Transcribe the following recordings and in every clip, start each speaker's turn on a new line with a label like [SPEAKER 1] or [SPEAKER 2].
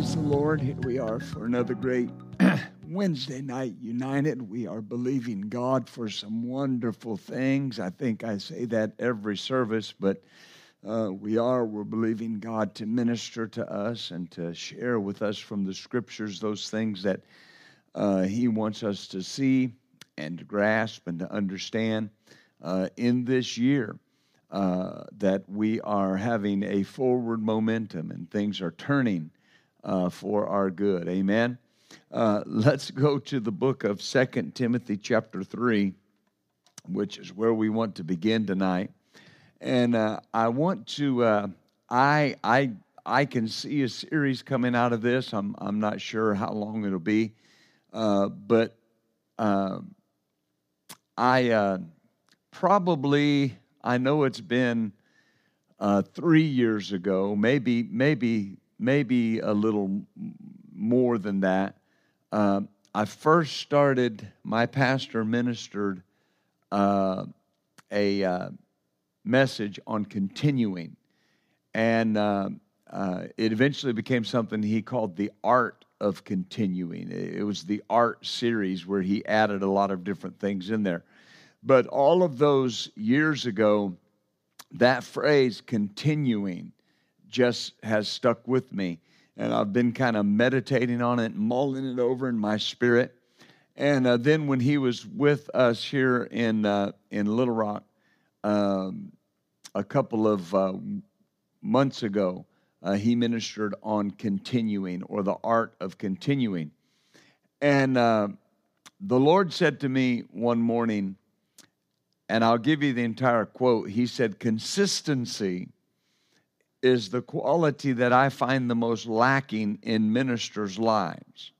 [SPEAKER 1] Praise the Lord. Here we are for another great Wednesday night united. We are believing God for some wonderful things. I think I say that every service, but uh, we are. We're believing God to minister to us and to share with us from the scriptures those things that uh, He wants us to see and to grasp and to understand uh, in this year. Uh, that we are having a forward momentum and things are turning uh, for our good. Amen. Uh, let's go to the book of Second Timothy, chapter 3, which is where we want to begin tonight. And uh, I want to, uh, I, I, I can see a series coming out of this. I'm, I'm not sure how long it'll be, uh, but um, I uh, probably, I know it's been uh, three years ago, maybe, maybe maybe a little more than that. Uh, I first started, my pastor ministered uh, a uh, message on continuing. And uh, uh, it eventually became something he called the art of continuing. It was the art series where he added a lot of different things in there. But all of those years ago, that phrase, continuing, just has stuck with me. And I've been kind of meditating on it, mulling it over in my spirit. And uh, then when he was with us here in, uh, in Little Rock um, a couple of uh, months ago, uh, he ministered on continuing or the art of continuing. And uh, the Lord said to me one morning, and I'll give you the entire quote. He said, Consistency is the quality that I find the most lacking in ministers' lives.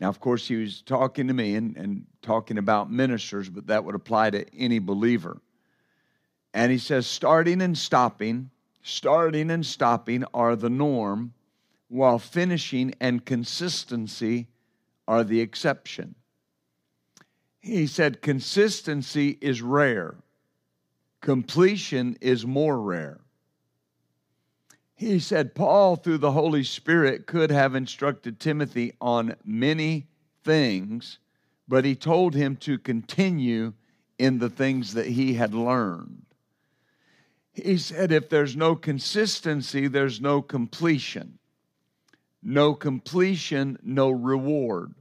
[SPEAKER 1] Now, of course, he was talking to me and, and talking about ministers, but that would apply to any believer. And he says, starting and stopping, starting and stopping are the norm, while finishing and consistency are the exception. He said, consistency is rare, completion is more rare. He said, Paul, through the Holy Spirit, could have instructed Timothy on many things, but he told him to continue in the things that he had learned. He said, if there's no consistency, there's no completion. No completion, no reward.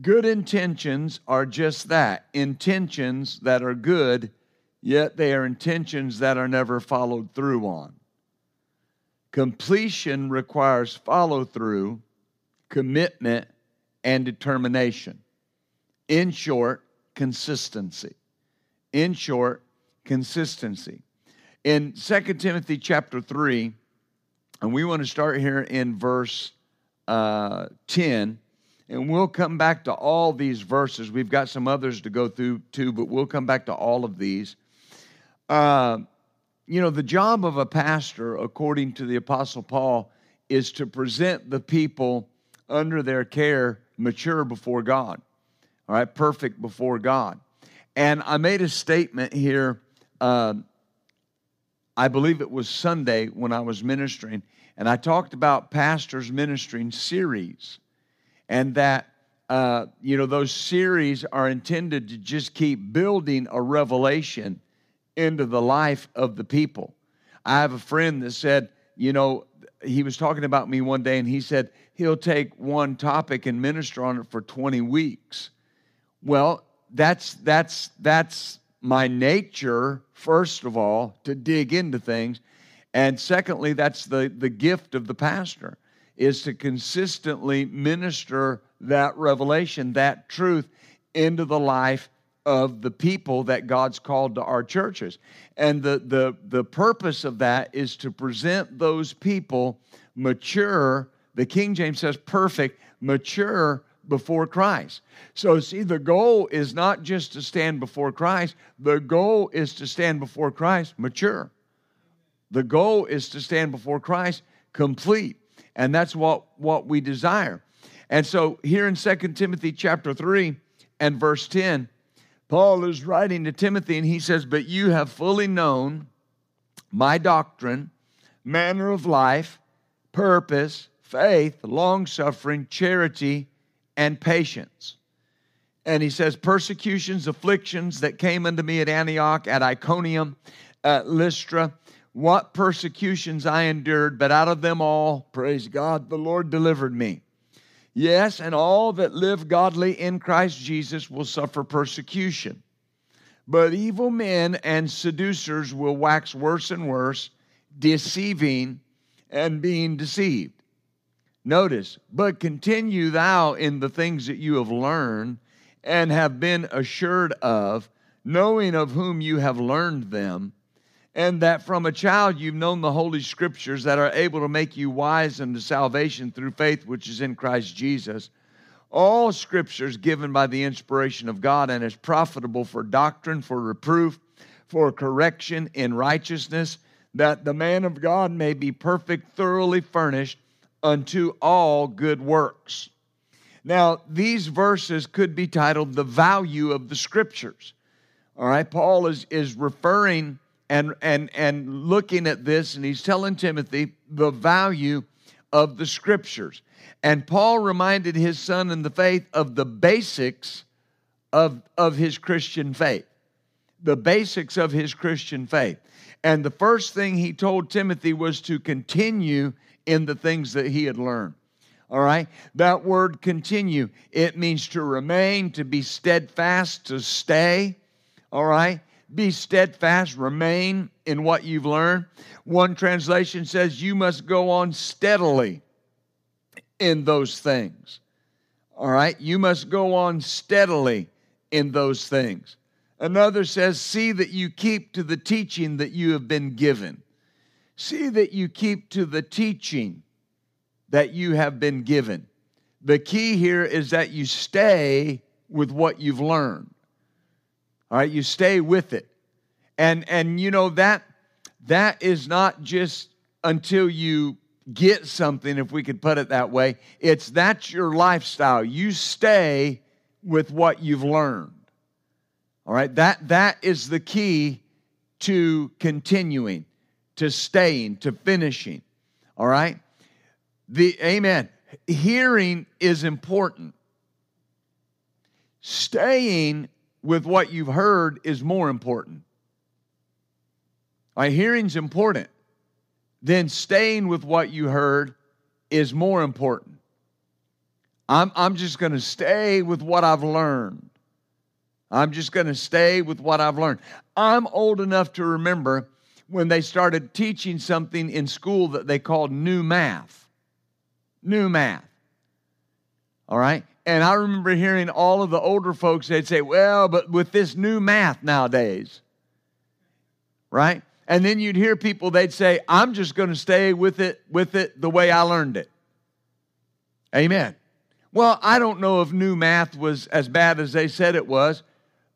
[SPEAKER 1] Good intentions are just that intentions that are good, yet they are intentions that are never followed through on. Completion requires follow through, commitment, and determination. In short, consistency. In short, consistency. In 2 Timothy chapter 3, and we want to start here in verse uh, 10, and we'll come back to all these verses. We've got some others to go through too, but we'll come back to all of these. Uh, you know, the job of a pastor, according to the Apostle Paul, is to present the people under their care mature before God, all right, perfect before God. And I made a statement here, uh, I believe it was Sunday when I was ministering, and I talked about pastors ministering series, and that. Uh, you know, those series are intended to just keep building a revelation into the life of the people. I have a friend that said, you know, he was talking about me one day and he said he'll take one topic and minister on it for 20 weeks. Well, that's that's that's my nature first of all to dig into things and secondly that's the the gift of the pastor is to consistently minister that revelation that truth into the life of the people that God's called to our churches. And the, the, the purpose of that is to present those people mature. The King James says perfect, mature before Christ. So, see, the goal is not just to stand before Christ, the goal is to stand before Christ mature. The goal is to stand before Christ complete. And that's what, what we desire. And so here in 2 Timothy chapter 3 and verse 10, Paul is writing to Timothy and he says, But you have fully known my doctrine, manner of life, purpose, faith, long suffering, charity, and patience. And he says, Persecutions, afflictions that came unto me at Antioch, at Iconium, at Lystra, what persecutions I endured, but out of them all, praise God, the Lord delivered me. Yes, and all that live godly in Christ Jesus will suffer persecution. But evil men and seducers will wax worse and worse, deceiving and being deceived. Notice, but continue thou in the things that you have learned and have been assured of, knowing of whom you have learned them, and that from a child you've known the Holy Scriptures that are able to make you wise unto salvation through faith which is in Christ Jesus. All Scriptures given by the inspiration of God and is profitable for doctrine, for reproof, for correction in righteousness, that the man of God may be perfect, thoroughly furnished unto all good works. Now, these verses could be titled The Value of the Scriptures. All right, Paul is, is referring and, and, and looking at this, and he's telling Timothy the value of the scriptures. And Paul reminded his son in the faith of the basics of, of his Christian faith. The basics of his Christian faith. And the first thing he told Timothy was to continue in the things that he had learned. All right? That word continue, it means to remain, to be steadfast, to stay. All right? Be steadfast, remain in what you've learned. One translation says you must go on steadily in those things. All right? You must go on steadily in those things. Another says, see that you keep to the teaching that you have been given. See that you keep to the teaching that you have been given. The key here is that you stay with what you've learned. All right, you stay with it. And and you know that that is not just until you get something if we could put it that way. It's that's your lifestyle. You stay with what you've learned. All right? That that is the key to continuing, to staying, to finishing. All right? The amen. Hearing is important. Staying with what you've heard is more important. My hearing's important. Then staying with what you heard is more important. I'm, I'm just going to stay with what I've learned. I'm just going to stay with what I've learned. I'm old enough to remember when they started teaching something in school that they called new math. New math. All right? And I remember hearing all of the older folks, they'd say, well, but with this new math nowadays, right? And then you'd hear people, they'd say, I'm just going to stay with it, with it the way I learned it. Amen. Well, I don't know if new math was as bad as they said it was,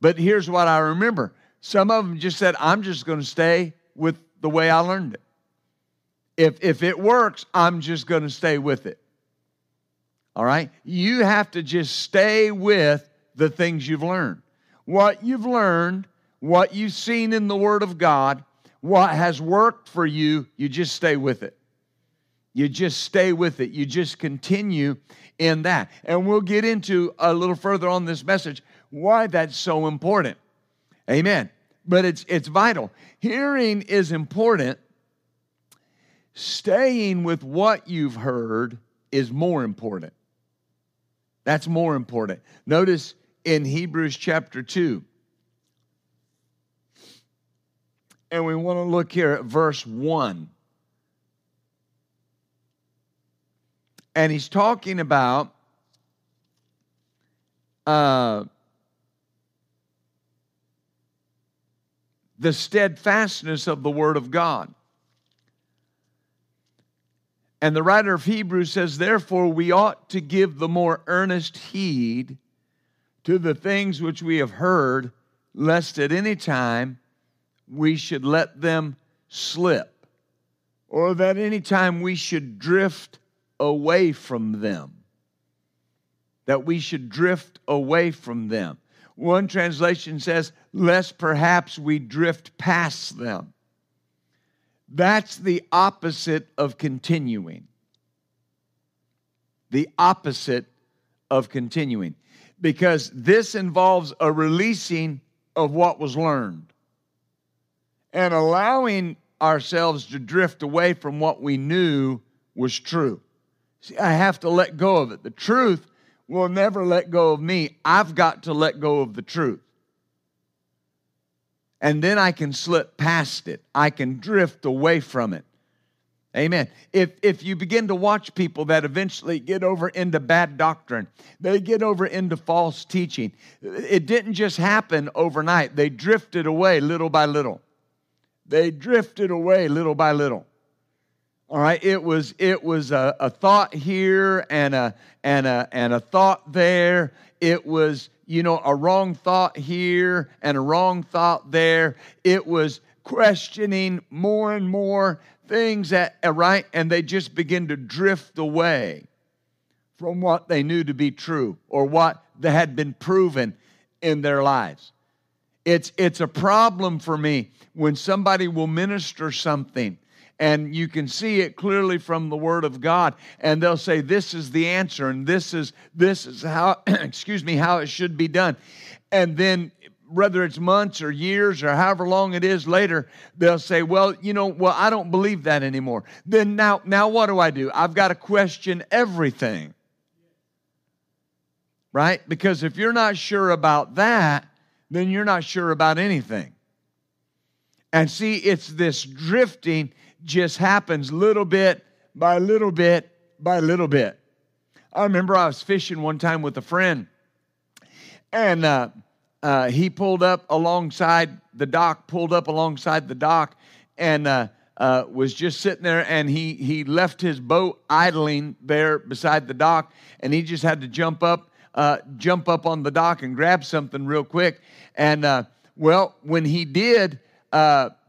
[SPEAKER 1] but here's what I remember. Some of them just said, I'm just going to stay with the way I learned it. If, if it works, I'm just going to stay with it. All right? You have to just stay with the things you've learned. What you've learned, what you've seen in the Word of God, what has worked for you, you just stay with it. You just stay with it. You just continue in that. And we'll get into a little further on this message why that's so important. Amen. But it's it's vital. Hearing is important. Staying with what you've heard is more important. That's more important. Notice in Hebrews chapter 2, and we want to look here at verse 1. And he's talking about uh, the steadfastness of the Word of God. And the writer of Hebrews says, Therefore, we ought to give the more earnest heed to the things which we have heard, lest at any time we should let them slip, or that any time we should drift away from them. That we should drift away from them. One translation says, lest perhaps we drift past them. That's the opposite of continuing. The opposite of continuing. Because this involves a releasing of what was learned and allowing ourselves to drift away from what we knew was true. See, I have to let go of it. The truth will never let go of me. I've got to let go of the truth and then I can slip past it. I can drift away from it. Amen. If, if you begin to watch people that eventually get over into bad doctrine, they get over into false teaching. It didn't just happen overnight, they drifted away little by little. They drifted away little by little. All right, it was it was a, a thought here and a and a and a thought there. It was you know, a wrong thought here and a wrong thought there. It was questioning more and more things that, right? And they just begin to drift away from what they knew to be true or what had been proven in their lives. It's, it's a problem for me when somebody will minister something and you can see it clearly from the word of god. And they'll say this is the answer and this is this is how excuse me how it should be done. And then whether it's months or years or however long it is later they'll say well you know well i don't believe that anymore. Then now now what do i do? I've got to question everything. Right? Because if you're not sure about that then you're not sure about anything. And see it's this drifting just happens little bit by little bit by little bit. I remember I was fishing one time with a friend, and uh, uh, he pulled up alongside the dock, pulled up alongside the dock, and uh, uh was just sitting there. And he he left his boat idling there beside the dock, and he just had to jump up, uh, jump up on the dock and grab something real quick. And uh, well, when he did,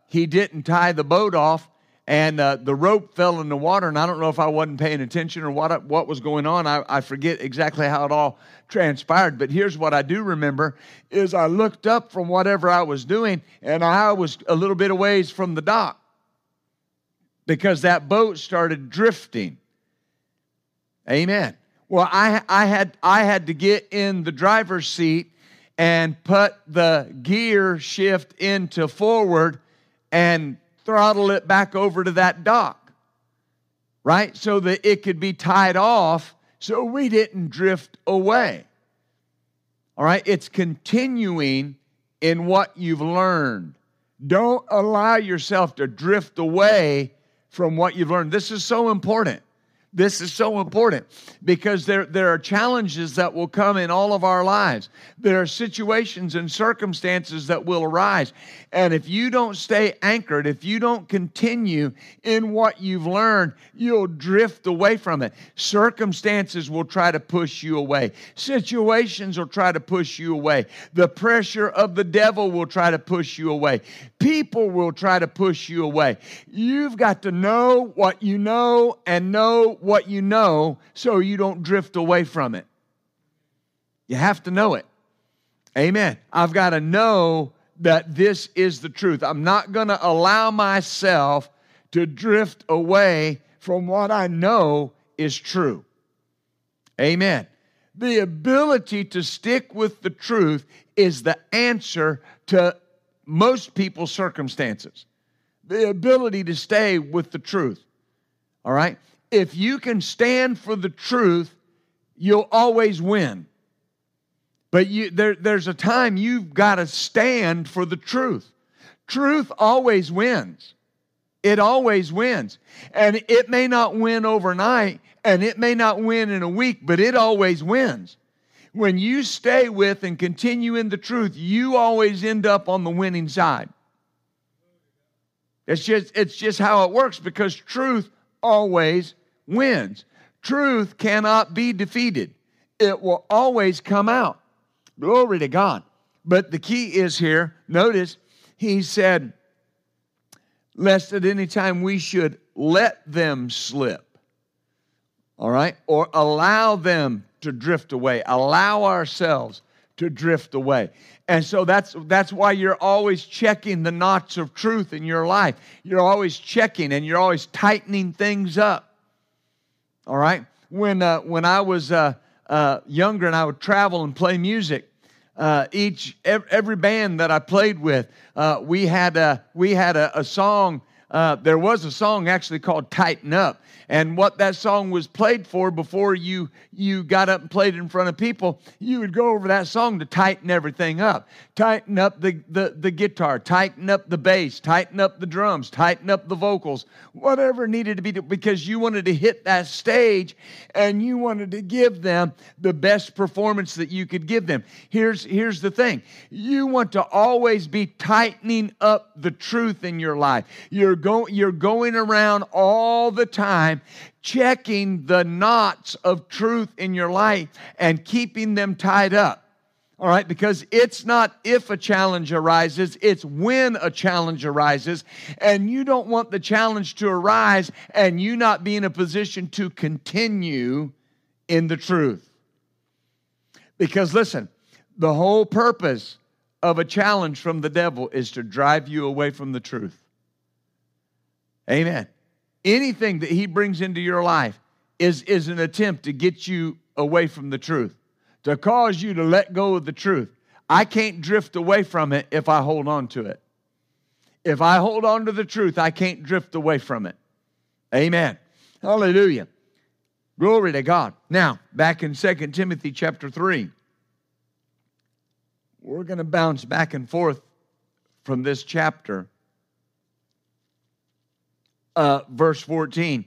[SPEAKER 1] he didn't tie the boat off and uh, the rope fell in the water and i don't know if i wasn't paying attention or what, what was going on. I, I forget exactly how it all transpired but here's what i do remember is i looked up from whatever i was doing and i was a little bit away from the dock because that boat started drifting. Amen. Well i, I had i had to get in the driver's seat and put the gear shift into forward and throttle it back over to that dock, right? So that it could be tied off so we didn't drift away. All right? It's continuing in what you've learned. Don't allow yourself to drift away from what you've learned. This is so important. This is so important because there, there are challenges that will come in all of our lives. There are situations and circumstances that will arise. And if you don't stay anchored, if you don't continue in what you've learned, you'll drift away from it. Circumstances will try to push you away, situations will try to push you away. The pressure of the devil will try to push you away. People will try to push you away. You've got to know what you know and know what you know so you don't drift away from it. You have to know it. Amen. I've got to know that this is the truth. I'm not going to allow myself to drift away from what I know is true. Amen. The ability to stick with the truth is the answer to most people's circumstances. The ability to stay with the truth. All right? if you can stand for the truth, you'll always win. But you, there, there's a time you've got to stand for the truth. Truth always wins. It always wins. And it may not win overnight, and it may not win in a week, but it always wins. When you stay with and continue in the truth, you always end up on the winning side. It's just, it's just how it works because truth always wins. Truth cannot be defeated, it will always come out. Glory to God. But the key is here, notice, he said, lest at any time we should let them slip. All right? Or allow them to drift away, allow ourselves to drift away. And so that's that's why you're always checking the knots of truth in your life. You're always checking and you're always tightening things up. All right? When uh, when I was uh, uh, younger and I would travel and play music, uh, each every band that I played with, uh, we had a we had a, a song. Uh, there was a song actually called "Tighten Up," and what that song was played for before you you got up and played in front of people you would go over that song to tighten everything up. Tighten up the, the, the guitar tighten up the bass tighten up the drums tighten up the vocals whatever needed to be because you wanted to hit that stage and you wanted to give them the best performance that you could give them. Here's here's the thing. You want to always be tightening up the truth in your life. You're you're going around all the time checking the knots of truth in your life and keeping them tied up. All right, because it's not if a challenge arises, it's when a challenge arises. And you don't want the challenge to arise and you not be in a position to continue in the truth. Because listen, the whole purpose of a challenge from the devil is to drive you away from the truth. Amen anything that he brings into your life is, is an attempt to get you away from the truth, to cause you to let go of the truth. I can't drift away from it if I hold on to it. If I hold on to the truth, I can't drift away from it. Amen. Hallelujah. Glory to God. Now, back in 2 Timothy chapter 3, we're going to bounce back and forth from this chapter uh, verse 14.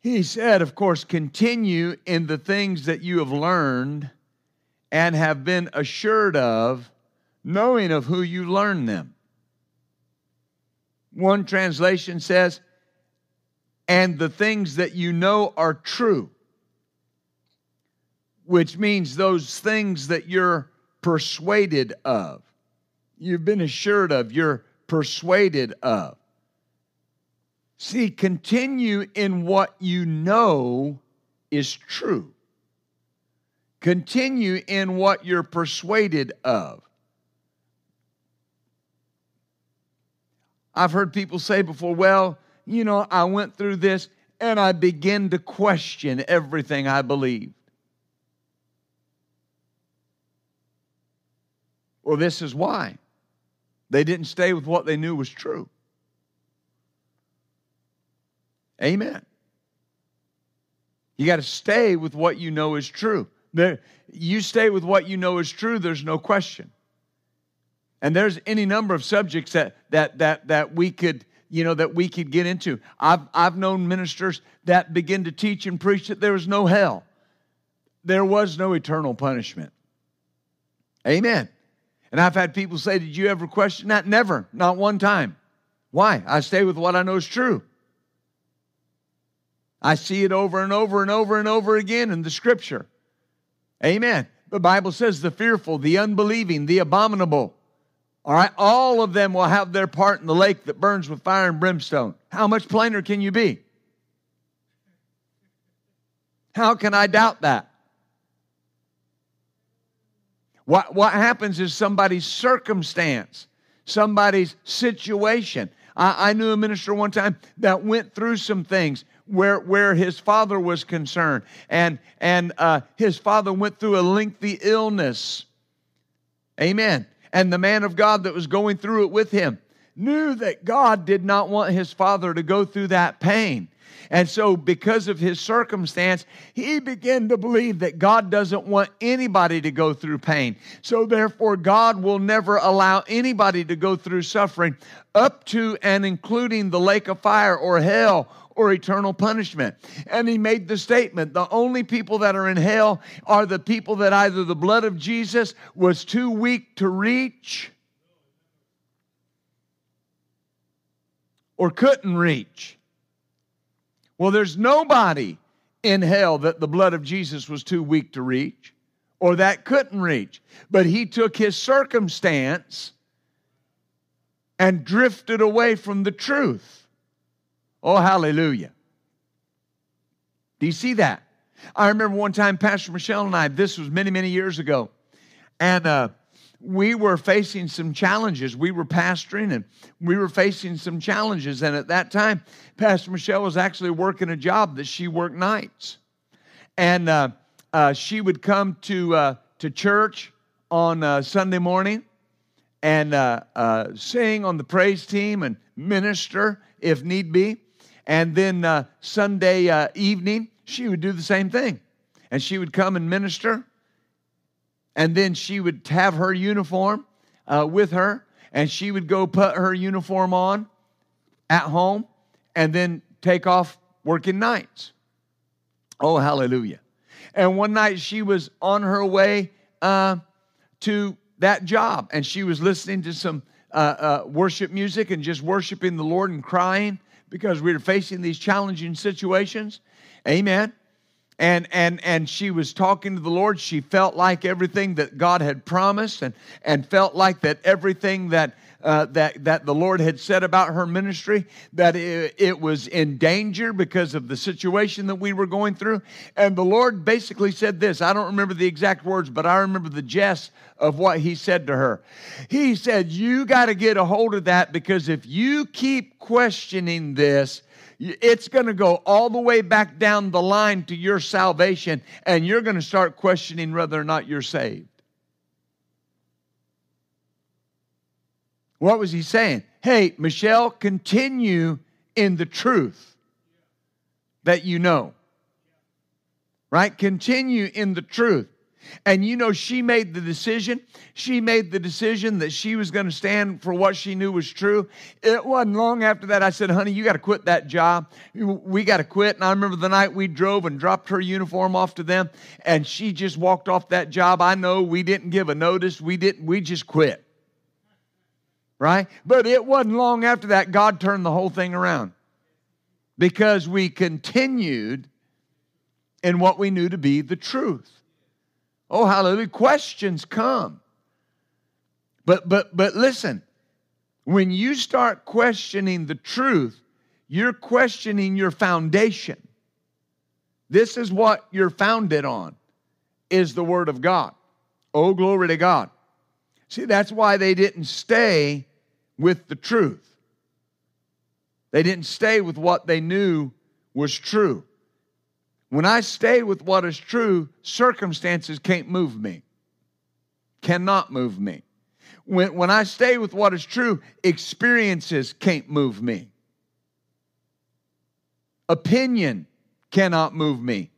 [SPEAKER 1] He said, of course, continue in the things that you have learned and have been assured of, knowing of who you learned them. One translation says, and the things that you know are true, which means those things that you're persuaded of. You've been assured of, you're persuaded of. See, continue in what you know is true. Continue in what you're persuaded of. I've heard people say before, well, you know, I went through this and I began to question everything I believed. Well, this is why. They didn't stay with what they knew was true. Amen. You got to stay with what you know is true. There, you stay with what you know is true, there's no question. And there's any number of subjects that that that that we could, you know, that we could get into. I've I've known ministers that begin to teach and preach that there was no hell. There was no eternal punishment. Amen. And I've had people say, Did you ever question that? Never, not one time. Why? I stay with what I know is true. I see it over and over and over and over again in the scripture. Amen. The Bible says the fearful, the unbelieving, the abominable. All right, all of them will have their part in the lake that burns with fire and brimstone. How much plainer can you be? How can I doubt that? What, what happens is somebody's circumstance, somebody's situation. I, I knew a minister one time that went through some things where, where his father was concerned. And, and uh, his father went through a lengthy illness. Amen. And the man of God that was going through it with him knew that God did not want his father to go through that pain. And so, because of his circumstance, he began to believe that God doesn't want anybody to go through pain. So, therefore, God will never allow anybody to go through suffering up to and including the lake of fire or hell or eternal punishment. And he made the statement the only people that are in hell are the people that either the blood of Jesus was too weak to reach. or couldn't reach. Well, there's nobody in hell that the blood of Jesus was too weak to reach or that couldn't reach. But he took his circumstance and drifted away from the truth. Oh, hallelujah. Do you see that? I remember one time, Pastor Michelle and I, this was many, many years ago, and uh, we were facing some challenges. We were pastoring and we were facing some challenges. And at that time, Pastor Michelle was actually working a job that she worked nights. And uh, uh, she would come to, uh, to church on uh, Sunday morning and uh, sing on the praise team and minister if need be. And then Sunday evening, she would do the same thing. And she would come and minister and then she would have her uniform uh, with her, and she would go put her uniform on at home and then take off working nights. Oh, hallelujah. And one night she was on her way uh, to that job, and she was listening to some uh, uh worship music and just worshiping the Lord and crying because we were facing these challenging situations. Amen and and and she was talking to the lord she felt like everything that god had promised and and felt like that everything that uh, that that the lord had said about her ministry that it, it was in danger because of the situation that we were going through. And the lord basically said this. I don't remember the exact words but i remember the gist of what he said to her. He said you got to get a hold of that because if you keep questioning this it's going to go all the way back down the line to your salvation, and you're going to start questioning whether or not you're saved. What was he saying? Hey, Michelle, continue in the truth that you know. Right? Continue in the truth. And you know, she made the decision. She made the decision that she was going to stand for what she knew was true. It wasn't long after that I said, honey, you got to quit that job. We got to quit. And I remember the night we drove and dropped her uniform off to them, and she just walked off that job. I know we didn't give a notice. We didn't, we just quit. Right? But it wasn't long after that God turned the whole thing around because we continued in what we knew to be the truth. Oh, hallelujah. Questions come. But but but listen, when you start questioning the truth, you're questioning your foundation. This is what you're founded on is the word of God. Oh, glory to God. See, that's why they didn't stay with the truth. They didn't stay with what they knew was true. When I stay with what is true, circumstances can't move me, cannot move me. When, when I stay with what is true, experiences can't move me. Opinion cannot move me.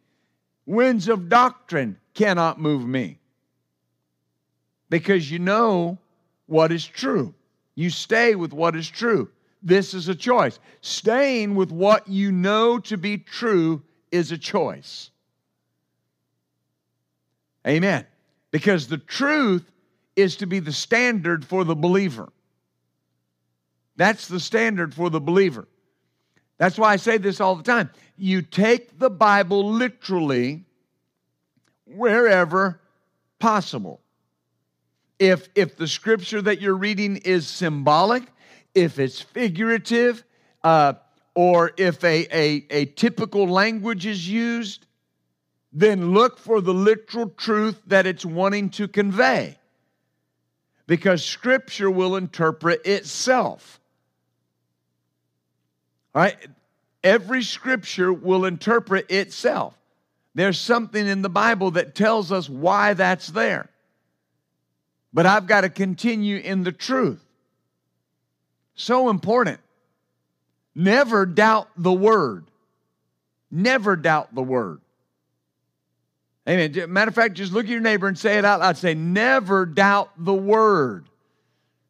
[SPEAKER 1] Winds of doctrine cannot move me. Because you know what is true. You stay with what is true. This is a choice. Staying with what you know to be true is a choice. Amen. Because the truth is to be the standard for the believer. That's the standard for the believer. That's why I say this all the time. You take the Bible literally wherever possible. If, if the scripture that you're reading is symbolic, if it's figurative, uh, or if a, a, a typical language is used, then look for the literal truth that it's wanting to convey. Because Scripture will interpret itself. All right? Every Scripture will interpret itself. There's something in the Bible that tells us why that's there. But I've got to continue in the truth. So important. Never doubt the word. Never doubt the word. Amen. Matter of fact, just look at your neighbor and say it out loud. Say, never doubt the word.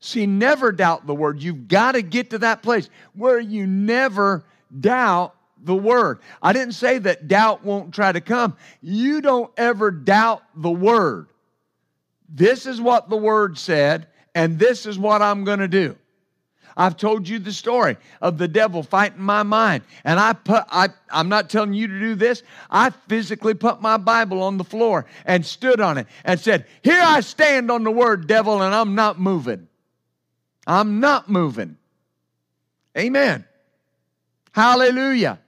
[SPEAKER 1] See, never doubt the word. You've got to get to that place where you never doubt the word. I didn't say that doubt won't try to come. You don't ever doubt the word. This is what the word said, and this is what I'm going to do. I've told you the story of the devil fighting my mind. And I put, I, I'm not telling you to do this. I physically put my Bible on the floor and stood on it and said, Here I stand on the word, devil, and I'm not moving. I'm not moving. Amen. Hallelujah.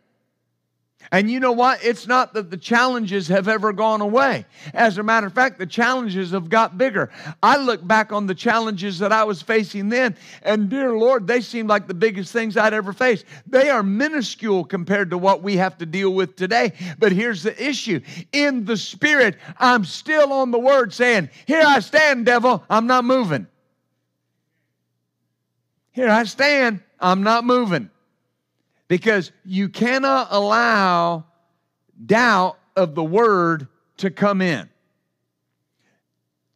[SPEAKER 1] And you know what? It's not that the challenges have ever gone away. As a matter of fact, the challenges have got bigger. I look back on the challenges that I was facing then, and dear Lord, they seemed like the biggest things I'd ever faced. They are minuscule compared to what we have to deal with today. But here's the issue in the spirit, I'm still on the word saying, Here I stand, devil, I'm not moving. Here I stand, I'm not moving because you cannot allow doubt of the word to come in.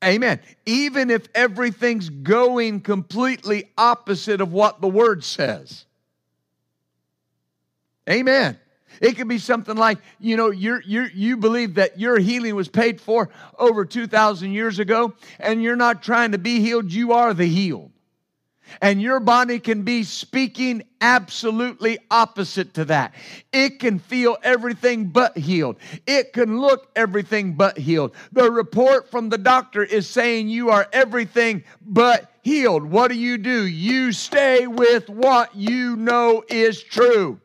[SPEAKER 1] Amen. Even if everything's going completely opposite of what the word says. Amen. It could be something like, you know, you you believe that your healing was paid for over 2,000 years ago, and you're not trying to be healed, you are the healed. And your body can be speaking absolutely opposite to that. It can feel everything but healed. It can look everything but healed. The report from the doctor is saying you are everything but healed. What do you do? You stay with what you know is true.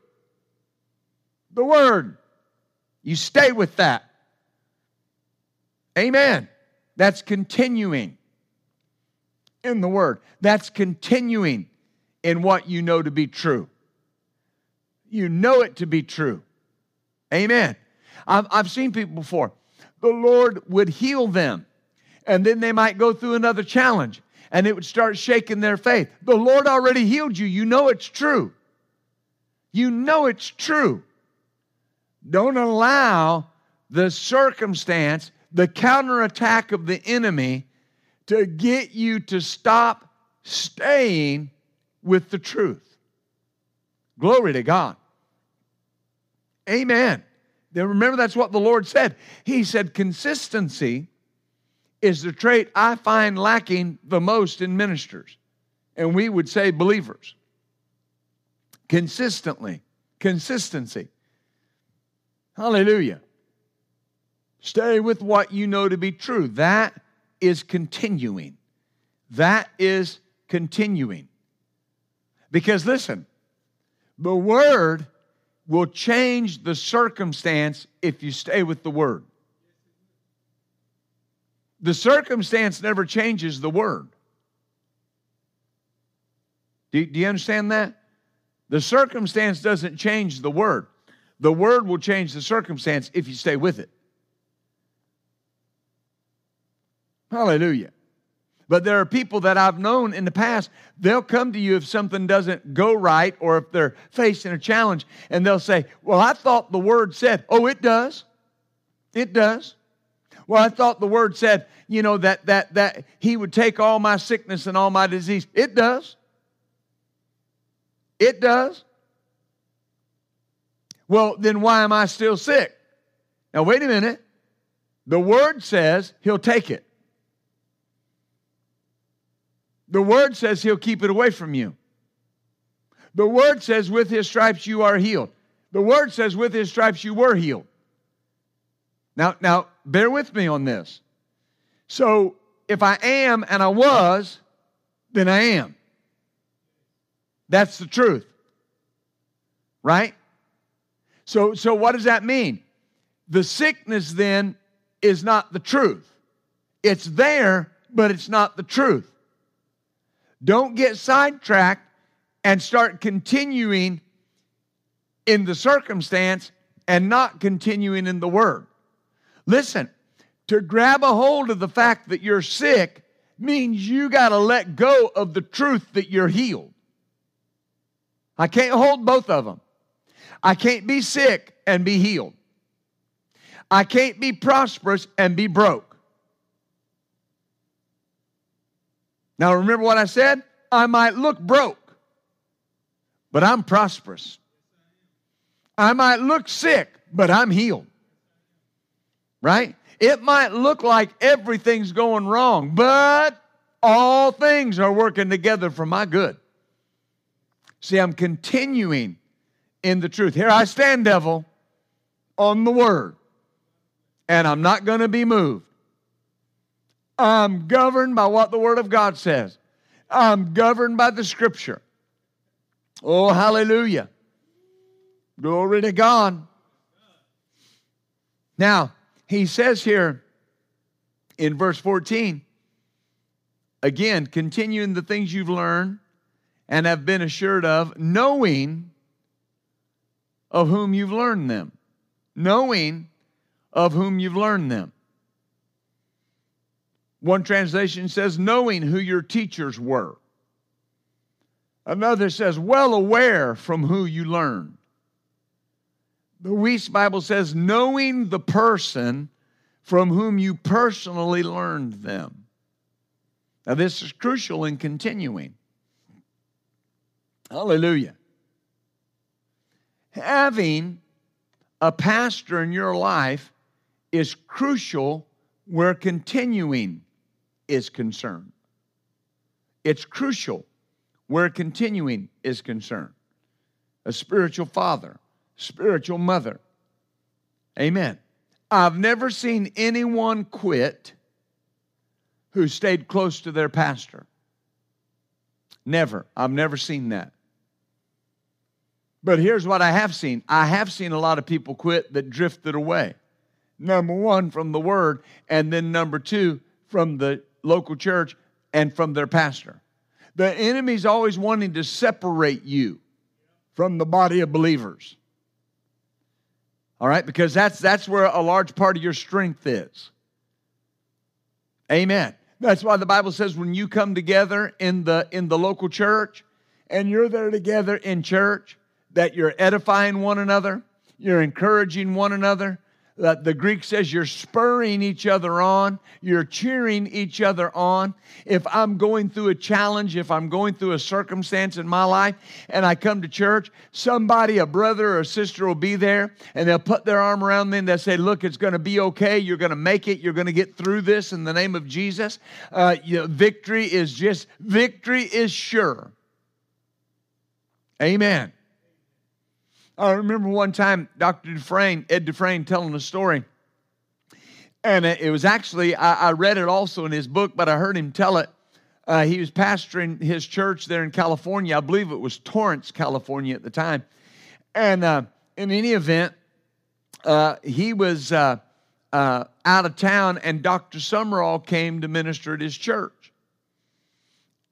[SPEAKER 1] The Word. You stay with that. Amen. That's continuing in the Word. That's continuing in what you know to be true. You know it to be true. Amen. I've, I've seen people before. The Lord would heal them, and then they might go through another challenge, and it would start shaking their faith. The Lord already healed you. You know it's true. You know it's true. Don't allow the circumstance, the counterattack of the enemy to get you to stop staying with the truth. Glory to God. Amen. Then remember, that's what the Lord said. He said, consistency is the trait I find lacking the most in ministers. And we would say believers. Consistently, consistency. Hallelujah. Stay with what you know to be true. That is continuing. That is continuing. Because listen, the word will change the circumstance if you stay with the word. The circumstance never changes the word. Do, do, you understand that? The circumstance doesn't change the word. The word will change the circumstance if you stay with it. Hallelujah. But there are people that I've known in the past, they'll come to you if something doesn't go right or if they're facing a challenge, and they'll say, Well, I thought the word said, Oh, it does. It does. Well, I thought the word said, you know, that that that he would take all my sickness and all my disease. It does. It does. Well, then why am I still sick? Now, wait a minute. The word says he'll take it. The word says he'll keep it away from you. The word says, with his stripes you are healed. The word says, with his stripes you were healed. Now, now, bear with me on this. So, if I am and I was, then I am. That's the truth. Right? So, so what does that mean? The sickness then is not the truth. It's there, but it's not the truth. Don't get sidetracked and start continuing in the circumstance and not continuing in the word. Listen, to grab a hold of the fact that you're sick means you got to let go of the truth that you're healed. I can't hold both of them. I can't be sick and be healed. I can't be prosperous and be broke. Now, remember what I said? I might look broke, but I'm prosperous. I might look sick, but I'm healed. Right? It might look like everything's going wrong, but all things are working together for my good. See, I'm continuing in the truth. Here I stand, devil, on the word, and I'm not going to be moved. I'm governed by what the word of God says, I'm governed by the scripture. Oh, hallelujah. Glory to God. Now, he says here in verse 14, again, continuing the things you've learned and have been assured of, knowing of whom you've learned them. Knowing of whom you've learned them. One translation says, knowing who your teachers were. Another says, well aware from who you learned. The Wuest Bible says, knowing the person from whom you personally learned them. Now, this is crucial in continuing. Hallelujah. Having a pastor in your life is crucial We're continuing is concerned. It's crucial where continuing is concerned. A spiritual father, spiritual mother. Amen. I've never seen anyone quit who stayed close to their pastor. Never. I've never seen that. But here's what I have seen I have seen a lot of people quit that drifted away. Number one, from the word, and then number two, from the local church and from their pastor. The enemy's always wanting to separate you from the body of believers. All right, because that's that's where a large part of your strength is. Amen. That's why the Bible says when you come together in the in the local church and you're there together in church that you're edifying one another, you're encouraging one another, the Greek says you're spurring each other on, you're cheering each other on. If I'm going through a challenge, if I'm going through a circumstance in my life and I come to church, somebody, a brother or a sister will be there and they'll put their arm around me and they'll say, Look, it's going to be okay. You're going to make it. You're going to get through this in the name of Jesus. Uh, you know, victory is just, victory is sure. Amen. I remember one time Dr. Dufresne, Ed Dufresne, telling a story. And it was actually, I, I read it also in his book, but I heard him tell it. Uh, he was pastoring his church there in California. I believe it was Torrance, California at the time. And uh, in any event, uh, he was uh, uh, out of town, and Dr. Sumrall came to minister at his church.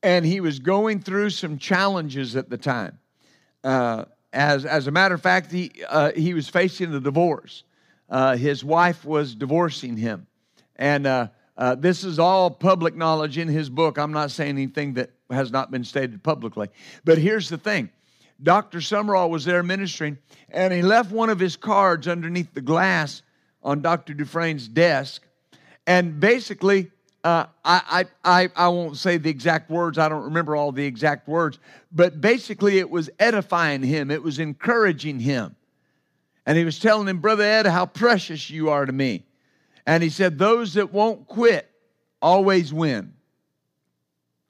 [SPEAKER 1] And he was going through some challenges at the time. As, as a matter of fact, he, uh, he was facing a divorce. Uh, his wife was divorcing him. And uh, uh, this is all public knowledge in his book. I'm not saying anything that has not been stated publicly. But here's the thing Dr. Sumrall was there ministering, and he left one of his cards underneath the glass on Dr. Dufresne's desk. And basically, uh, I, I, I won't say the exact words, I don't remember all the exact words, but basically it was edifying him, it was encouraging him. And he was telling him, Brother Ed, how precious you are to me. And he said, Those that won't quit always win.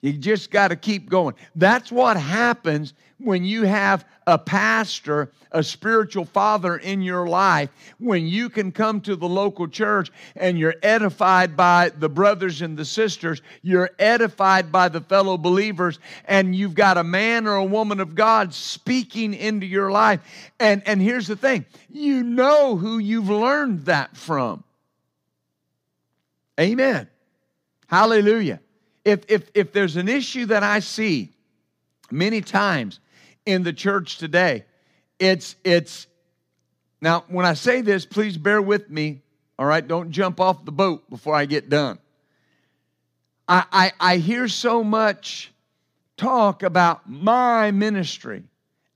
[SPEAKER 1] You just got to keep going. That's what happens when you have a pastor, a spiritual father in your life, when you can come to the local church and you're edified by the brothers and the sisters, you're edified by the fellow believers, and you've got a man or a woman of God speaking into your life. And, and here's the thing you know who you've learned that from. Amen. Hallelujah if, if, if there's an issue that I see many times in the church today, it's, it's, now when I say this, please bear with me, all right? Don't jump off the boat before I get done. I, I, I hear so much talk about my ministry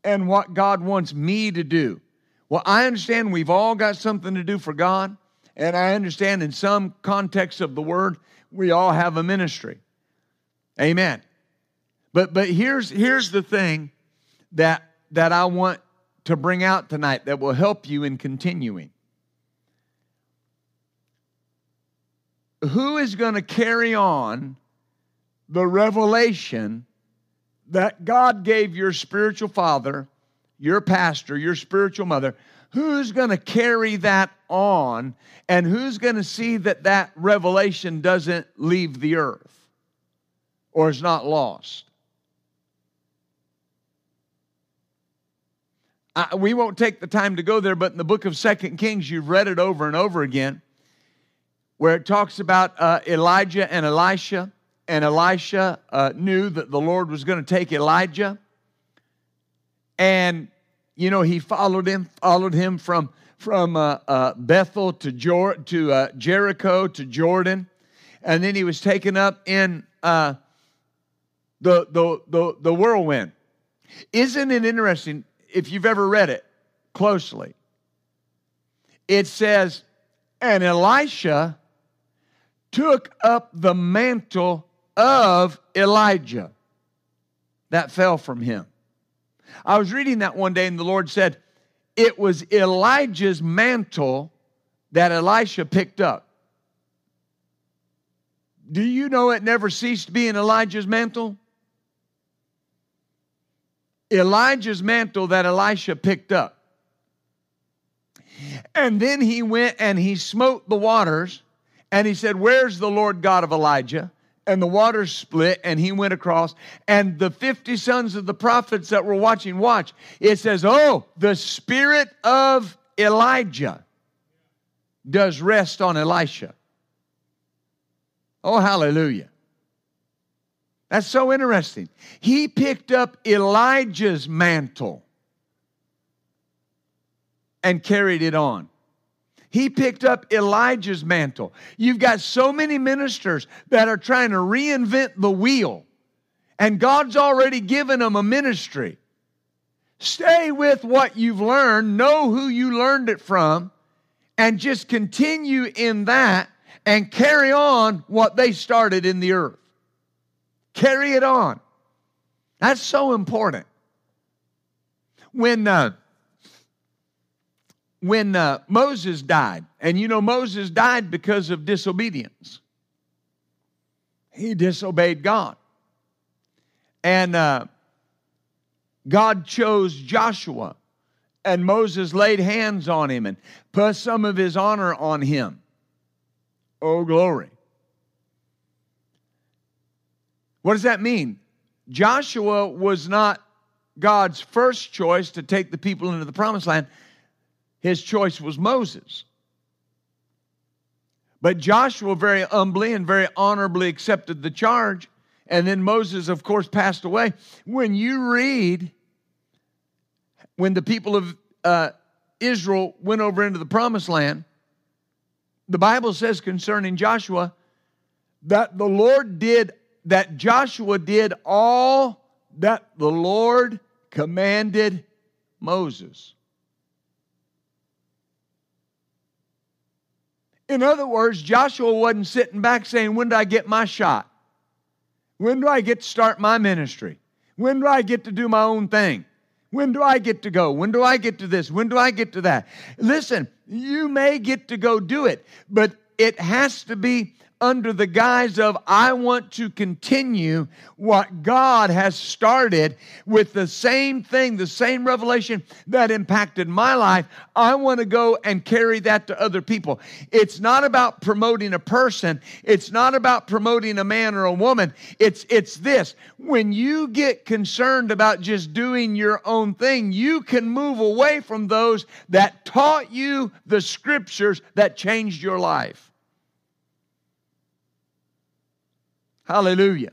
[SPEAKER 1] and what God wants me to do. Well, I understand we've all got something to do for God, and I understand in some context of the word, we all have a ministry. Amen. But but here's here's the thing that that I want to bring out tonight that will help you in continuing. Who is going to carry on the revelation that God gave your spiritual father, your pastor, your spiritual mother, who's going to carry that on and who's going to see that that revelation doesn't leave the earth or is not lost? I, we won't take the time to go there, but in the book of Second Kings, you've read it over and over again, where it talks about uh, Elijah and Elisha. And Elisha uh, knew that the Lord was going to take Elijah. And, you know, he followed him, followed him from, from uh, uh Bethel to, Jor- to uh, Jericho to Jordan. And then he was taken up in uh, the, the, the, the whirlwind. Isn't it interesting? if you've ever read it closely, it says, and Elisha took up the mantle of Elijah that fell from him. I was reading that one day, and the Lord said, It was Elijah's mantle that Elisha picked up. Do you know it never ceased being Elijah's mantle? Elijah's mantle that Elisha picked up. And then he went and he smote the waters and he said, Where's the Lord God of Elijah? And the waters split and he went across. And the 50 sons of the prophets that were watching, watch. It says, Oh, the spirit of Elijah does rest on Elisha. Oh, hallelujah. That's so interesting. He picked up Elijah's mantle and carried it on. He picked up Elijah's mantle. You've got so many ministers that are trying to reinvent the wheel, and God's already given them a ministry. Stay with what you've learned, know who you learned it from, and just continue in that and carry on what they started in the earth. Carry it on. That's so important. When uh, when uh, Moses died, and you know Moses died because of disobedience. He disobeyed God, and uh, God chose Joshua, and Moses laid hands on him and put some of his honor on him. Oh, glory. What does that mean? Joshua was not God's first choice to take the people into the promised land. His choice was Moses. But Joshua very humbly and very honorably accepted the charge. And then Moses, of course, passed away. When you read, when the people of uh, Israel went over into the promised land, the Bible says concerning Joshua that the Lord did that Joshua did all that the Lord commanded Moses. In other words, Joshua wasn't sitting back saying, When do I get my shot? When do I get to start my ministry? When do I get to do my own thing? When do I get to go? When do I get to this? When do I get to that? Listen, you may get to go do it, but it has to be under the guise of, I want to continue what God has started with the same thing, the same revelation that impacted my life. I want to go and carry that to other people. It's not about promoting a person, it's not about promoting a man or a woman. It's, it's this when you get concerned about just doing your own thing, you can move away from those that taught you the scriptures that changed your life. Hallelujah.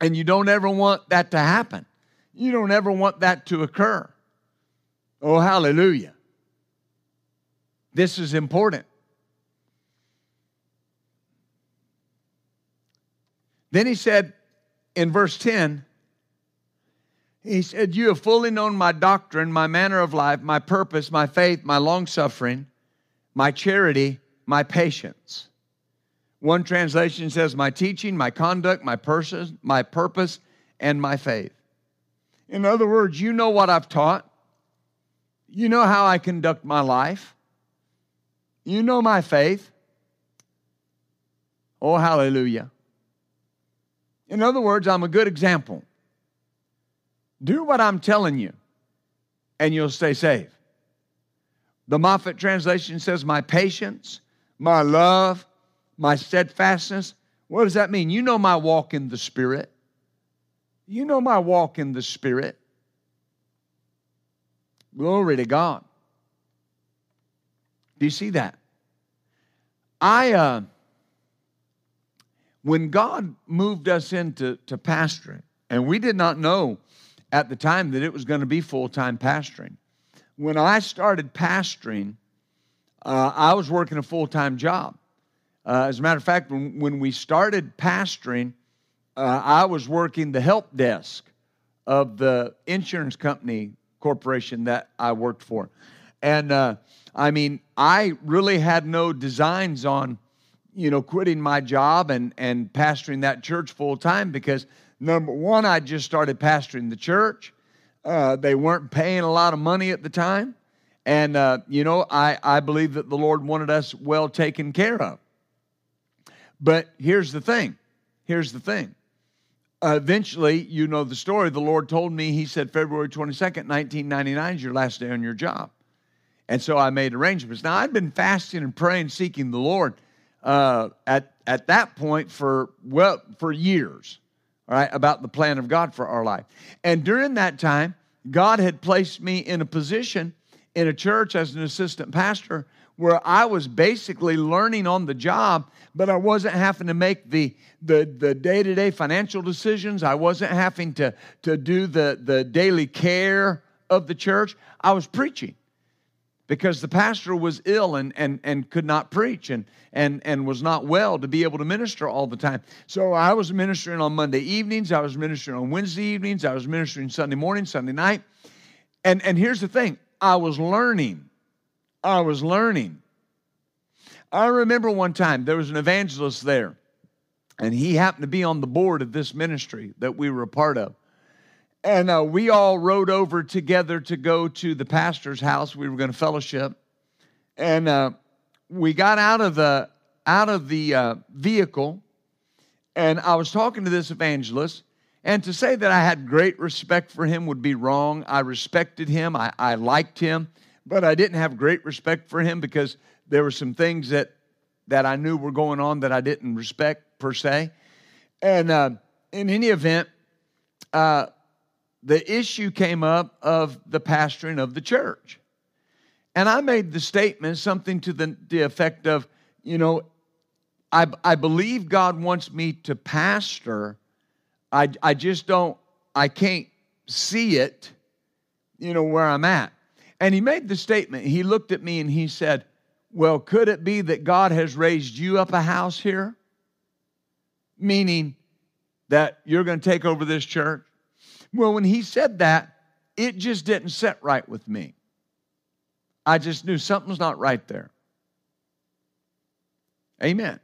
[SPEAKER 1] And you don't ever want that to happen. You don't ever want that to occur. Oh, hallelujah. This is important. Then he said in verse 10, he said, You have fully known my doctrine, my manner of life, my purpose, my faith, my long suffering, my charity, my patience. One translation says, My teaching, my conduct, my, person, my purpose, and my faith. In other words, you know what I've taught. You know how I conduct my life. You know my faith. Oh, hallelujah. In other words, I'm a good example. Do what I'm telling you, and you'll stay safe. The Moffatt translation says, My patience, my love, my steadfastness. What does that mean? You know my walk in the Spirit. You know my walk in the Spirit. Glory to God. Do you see that? I, uh, when God moved us into to pastoring, and we did not know at the time that it was going to be full time pastoring. When I started pastoring, uh, I was working a full time job. Uh, as a matter of fact, when, when we started pastoring, uh, I was working the help desk of the insurance company corporation that I worked for. And uh, I mean, I really had no designs on, you know, quitting my job and, and pastoring that church full time because number one, I just started pastoring the church. Uh, they weren't paying a lot of money at the time. And, uh, you know, I, I believe that the Lord wanted us well taken care of. But here's the thing here's the thing. Uh, eventually, you know the story. The Lord told me, He said, February 22nd, 1999 is your last day on your job. And so I made arrangements. Now, I'd been fasting and praying, seeking the Lord uh, at, at that point for, well, for years, all right, about the plan of God for our life. And during that time, God had placed me in a position in a church as an assistant pastor where I was basically learning on the job, but I wasn't having to make the the the day-to-day financial decisions. I wasn't having to to do the the daily care of the church. I was preaching because the pastor was ill and, and, and could not preach and, and, and was not well to be able to minister all the time. So I was ministering on Monday evenings, I was ministering on Wednesday evenings, I was ministering Sunday morning, Sunday night. And, and here's the thing I was learning I was learning. I remember one time there was an evangelist there, and he happened to be on the board of this ministry that we were a part of. And uh, we all rode over together to go to the pastor's house. We were going to fellowship, and uh, we got out of the out of the uh, vehicle, and I was talking to this evangelist. And to say that I had great respect for him would be wrong. I respected him. I, I liked him but I didn't have great respect for him because there were some things that that I knew were going on that I didn't respect per se. And uh, in any event, uh, the issue came up of the pastoring of the church. And I made the statement, something to the, the effect of, you know, I, I believe God wants me to pastor. I, I just don't, I can't see it, you know, where I'm at. And he made the statement. He looked at me and he said, Well, could it be that God has raised you up a house here? Meaning that you're going to take over this church? Well, when he said that, it just didn't set right with me. I just knew something's not right there. Amen.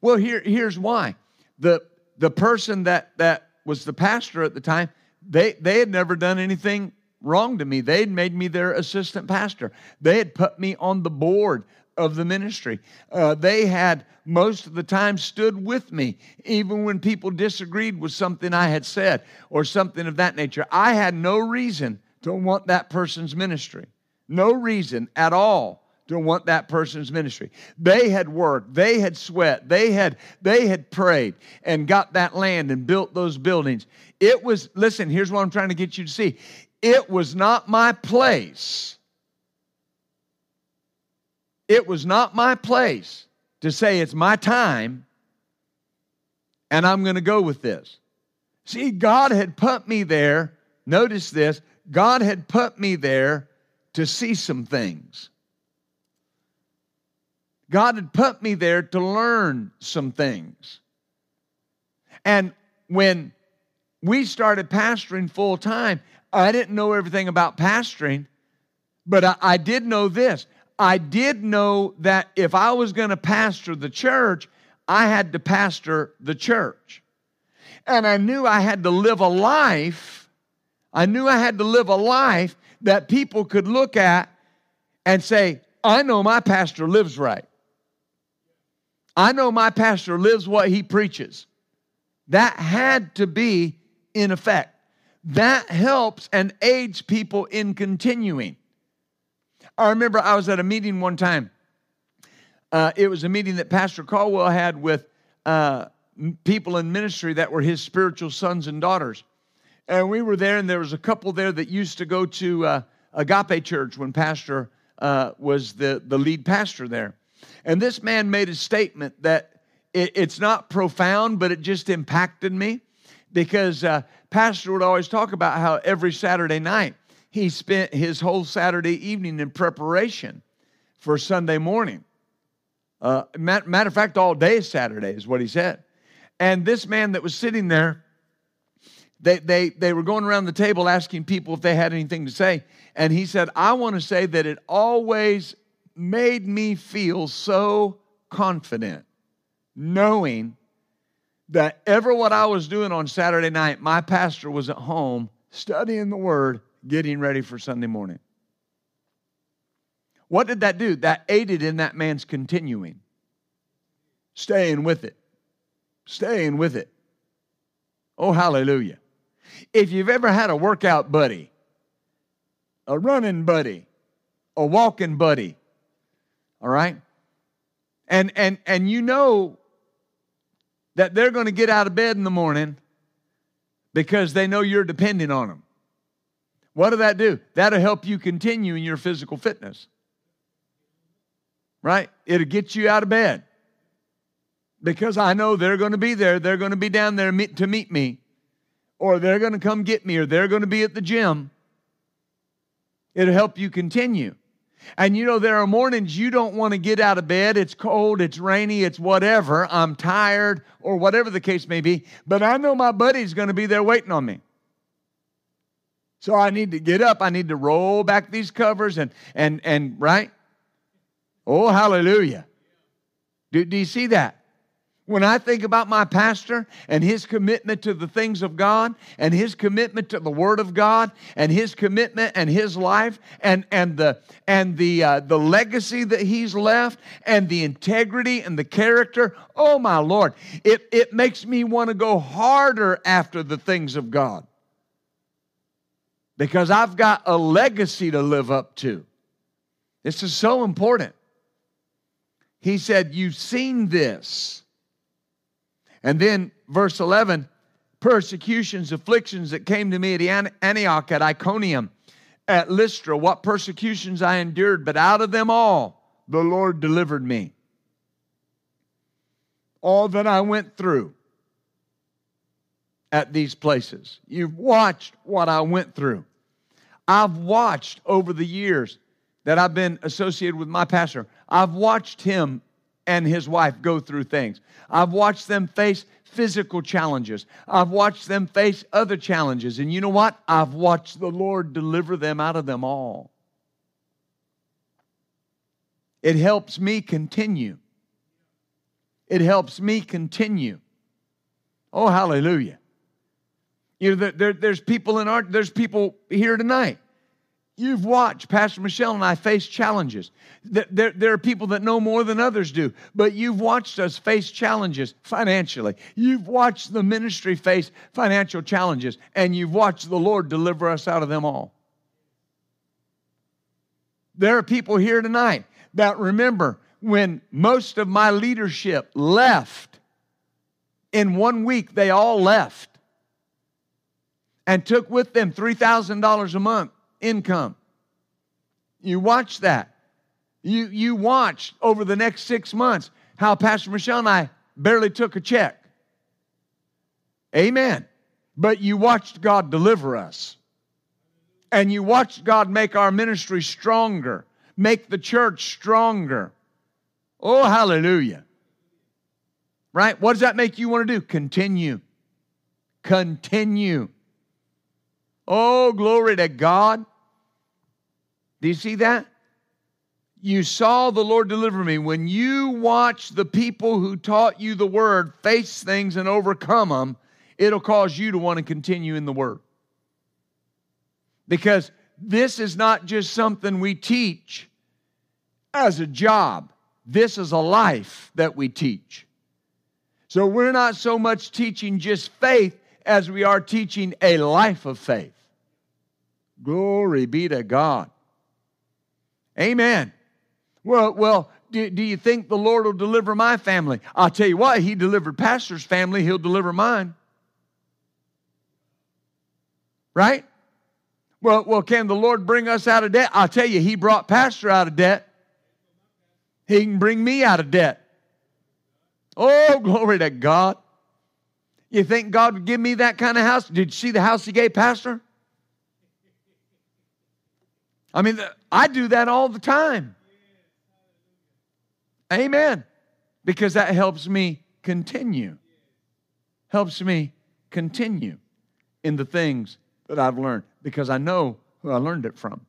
[SPEAKER 1] Well, here, here's why. The, the person that, that was the pastor at the time, they, they had never done anything wrong to me. They'd made me their assistant pastor, they had put me on the board of the ministry. Uh, they had most of the time stood with me, even when people disagreed with something I had said or something of that nature. I had no reason to want that person's ministry, no reason at all to want that person's ministry. They had worked, they had sweat, they had they had prayed and got that land and built those buildings. It was listen, here's what I'm trying to get you to see. It was not my place. It was not my place to say it's my time and I'm going to go with this. See, God had put me there. Notice this God had put me there to see some things. God had put me there to learn some things. And when we started pastoring full time, I didn't know everything about pastoring, but I, I did know this. I did know that if I was going to pastor the church, I had to pastor the church. And I knew I had to live a life, I knew I had to live a life that people could look at and say, I know my pastor lives right. I know my pastor lives what he preaches. That had to be in effect. That helps and aids people in continuing. I remember I was at a meeting one time. Uh, it was a meeting that Pastor Caldwell had with uh, people in ministry that were his spiritual sons and daughters. And we were there, and there was a couple there that used to go to uh, Agape Church when Pastor uh, was the, the lead pastor there. And this man made a statement that it, it's not profound, but it just impacted me because uh, Pastor would always talk about how every Saturday night he spent his whole Saturday evening in preparation for Sunday morning. Uh, matter of fact, all day Saturday is what he said. And this man that was sitting there, they, they, they were going around the table asking people if they had anything to say. And he said, I want to say that it always made me feel so confident knowing that ever what I was doing on Saturday night, my pastor was at home studying the word, getting ready for Sunday morning. What did that do? That aided in that man's continuing, staying with it, staying with it. Oh, hallelujah. If you've ever had a workout buddy, a running buddy, a walking buddy, all right? And and and you know that they're going to get out of bed in the morning because they know you're depending on them. What did that do? That'll help you continue in your physical fitness. Right? It'll get you out of bed because I know they're going to be there. They're going to be down there to meet me, or they're going to come get me, or they're going to be at the gym. It'll help you continue. And you know, there are mornings you don't want to get out of bed. It's cold, it's rainy, it's whatever. I'm tired, or whatever the case may be. But I know my buddy's going to be there waiting on me. So I need to get up. I need to roll back these covers and and and right. Oh, hallelujah. Do, do you see that? When I think about my pastor and his commitment to the things of God and his commitment to the Word of God and his commitment and his life and, and the, and the, uh, the legacy that he's left and the integrity and the character, oh my Lord, it, it makes me want to go harder after the things of God because I've got a legacy to live up to. This is so important. He said, You've seen this and then verse 11 persecutions, afflictions that came to me at Antioch, at Iconium, at Lystra, what persecutions I endured, but out of them all the Lord delivered me. All that I went through at these places. You've watched what I went through. I've watched over the years that I've been associated with my pastor, I've watched him and his wife go through things. I've watched them face physical challenges. I've watched them face other challenges. And you know what? I've watched the Lord deliver them out of them all. It helps me continue. It helps me continue. Oh, hallelujah. You know, there, there's people in our, there's people here tonight You've watched Pastor Michelle and I face challenges. There, are people that know more than others do, but you've watched us face challenges financially. You've watched the ministry face financial challenges, and you've watched the Lord deliver us out of them all. There are people here tonight that remember when most of my leadership left. In one week, they all left and took with them $3,000 a month income. You watch that. You, you watch over the next six months how Pastor Michelle and I barely took a check. Amen. But you watched God deliver us. And you watched God make our ministry stronger, make the church stronger. Oh, hallelujah. Right? What does that make you want to do? Continue. Continue. Oh, glory to God. Do you see that? You saw the Lord deliver me. When you watch the people who taught you the word face things and overcome them, it'll cause you to want to continue in the word. Because this is not just something we teach as a job, this is a life that we teach. So we're not so much teaching just faith as we are teaching a life of faith. Glory be to God. Amen. Well, well, do, do you think the Lord will deliver my family? I'll tell you what, He delivered Pastor's family, He'll deliver mine. Right? Well, well, can the Lord bring us out of debt? I'll tell you, He brought Pastor out of debt. He can bring me out of debt. Oh, glory to God. You think God would give me that kind of house? Did you see the house He gave Pastor? I mean, I do that all the time. Amen. Because that helps me continue. Helps me continue in the things that I've learned because I know who I learned it from.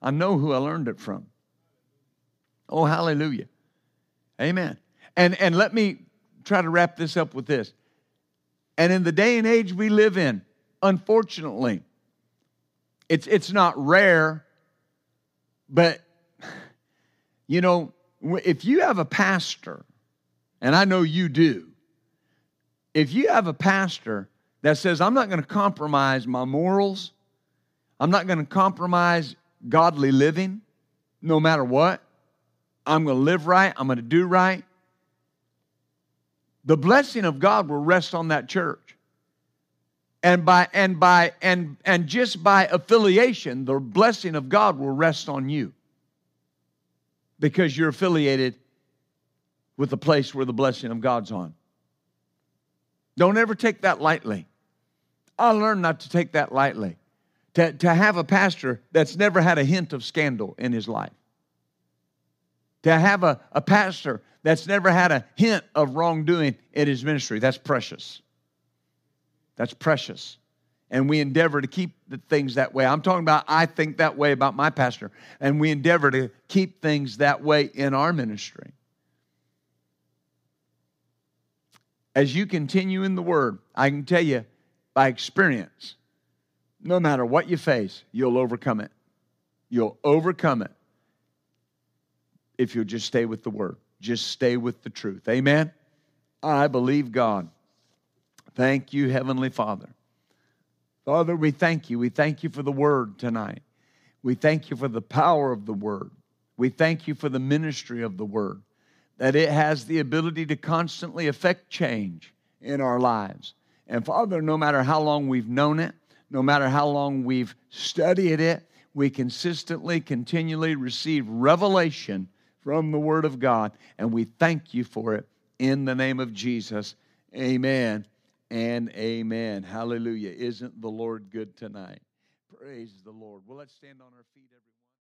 [SPEAKER 1] I know who I learned it from. Oh, hallelujah. Amen. And, and let me try to wrap this up with this. And in the day and age we live in, unfortunately, it's, it's not rare, but you know, if you have a pastor, and I know you do, if you have a pastor that says, I'm not going to compromise my morals, I'm not going to compromise godly living, no matter what, I'm going to live right, I'm going to do right, the blessing of God will rest on that church. And by and by and and just by affiliation, the blessing of God will rest on you because you're affiliated with the place where the blessing of God's on. Don't ever take that lightly. I learned not to take that lightly. To, to have a pastor that's never had a hint of scandal in his life. To have a, a pastor that's never had a hint of wrongdoing in his ministry. That's precious. That's precious and we endeavor to keep the things that way. I'm talking about I think that way about my pastor, and we endeavor to keep things that way in our ministry. As you continue in the Word, I can tell you by experience, no matter what you face, you'll overcome it. You'll overcome it if you'll just stay with the Word, just stay with the truth. Amen? I believe God. Thank you, Heavenly Father. Father, we thank you. We thank you for the word tonight. We thank you for the power of the word. We thank you for the ministry of the word, that it has the ability to constantly affect change in our lives. And Father, no matter how long we've known it, no matter how long we've studied it, we consistently, continually receive revelation from the Word of God. And we thank you for it in the name of Jesus. Amen and amen. Hallelujah. Isn't the Lord good tonight? Praise the Lord. Well, let's stand on our feet, everyone.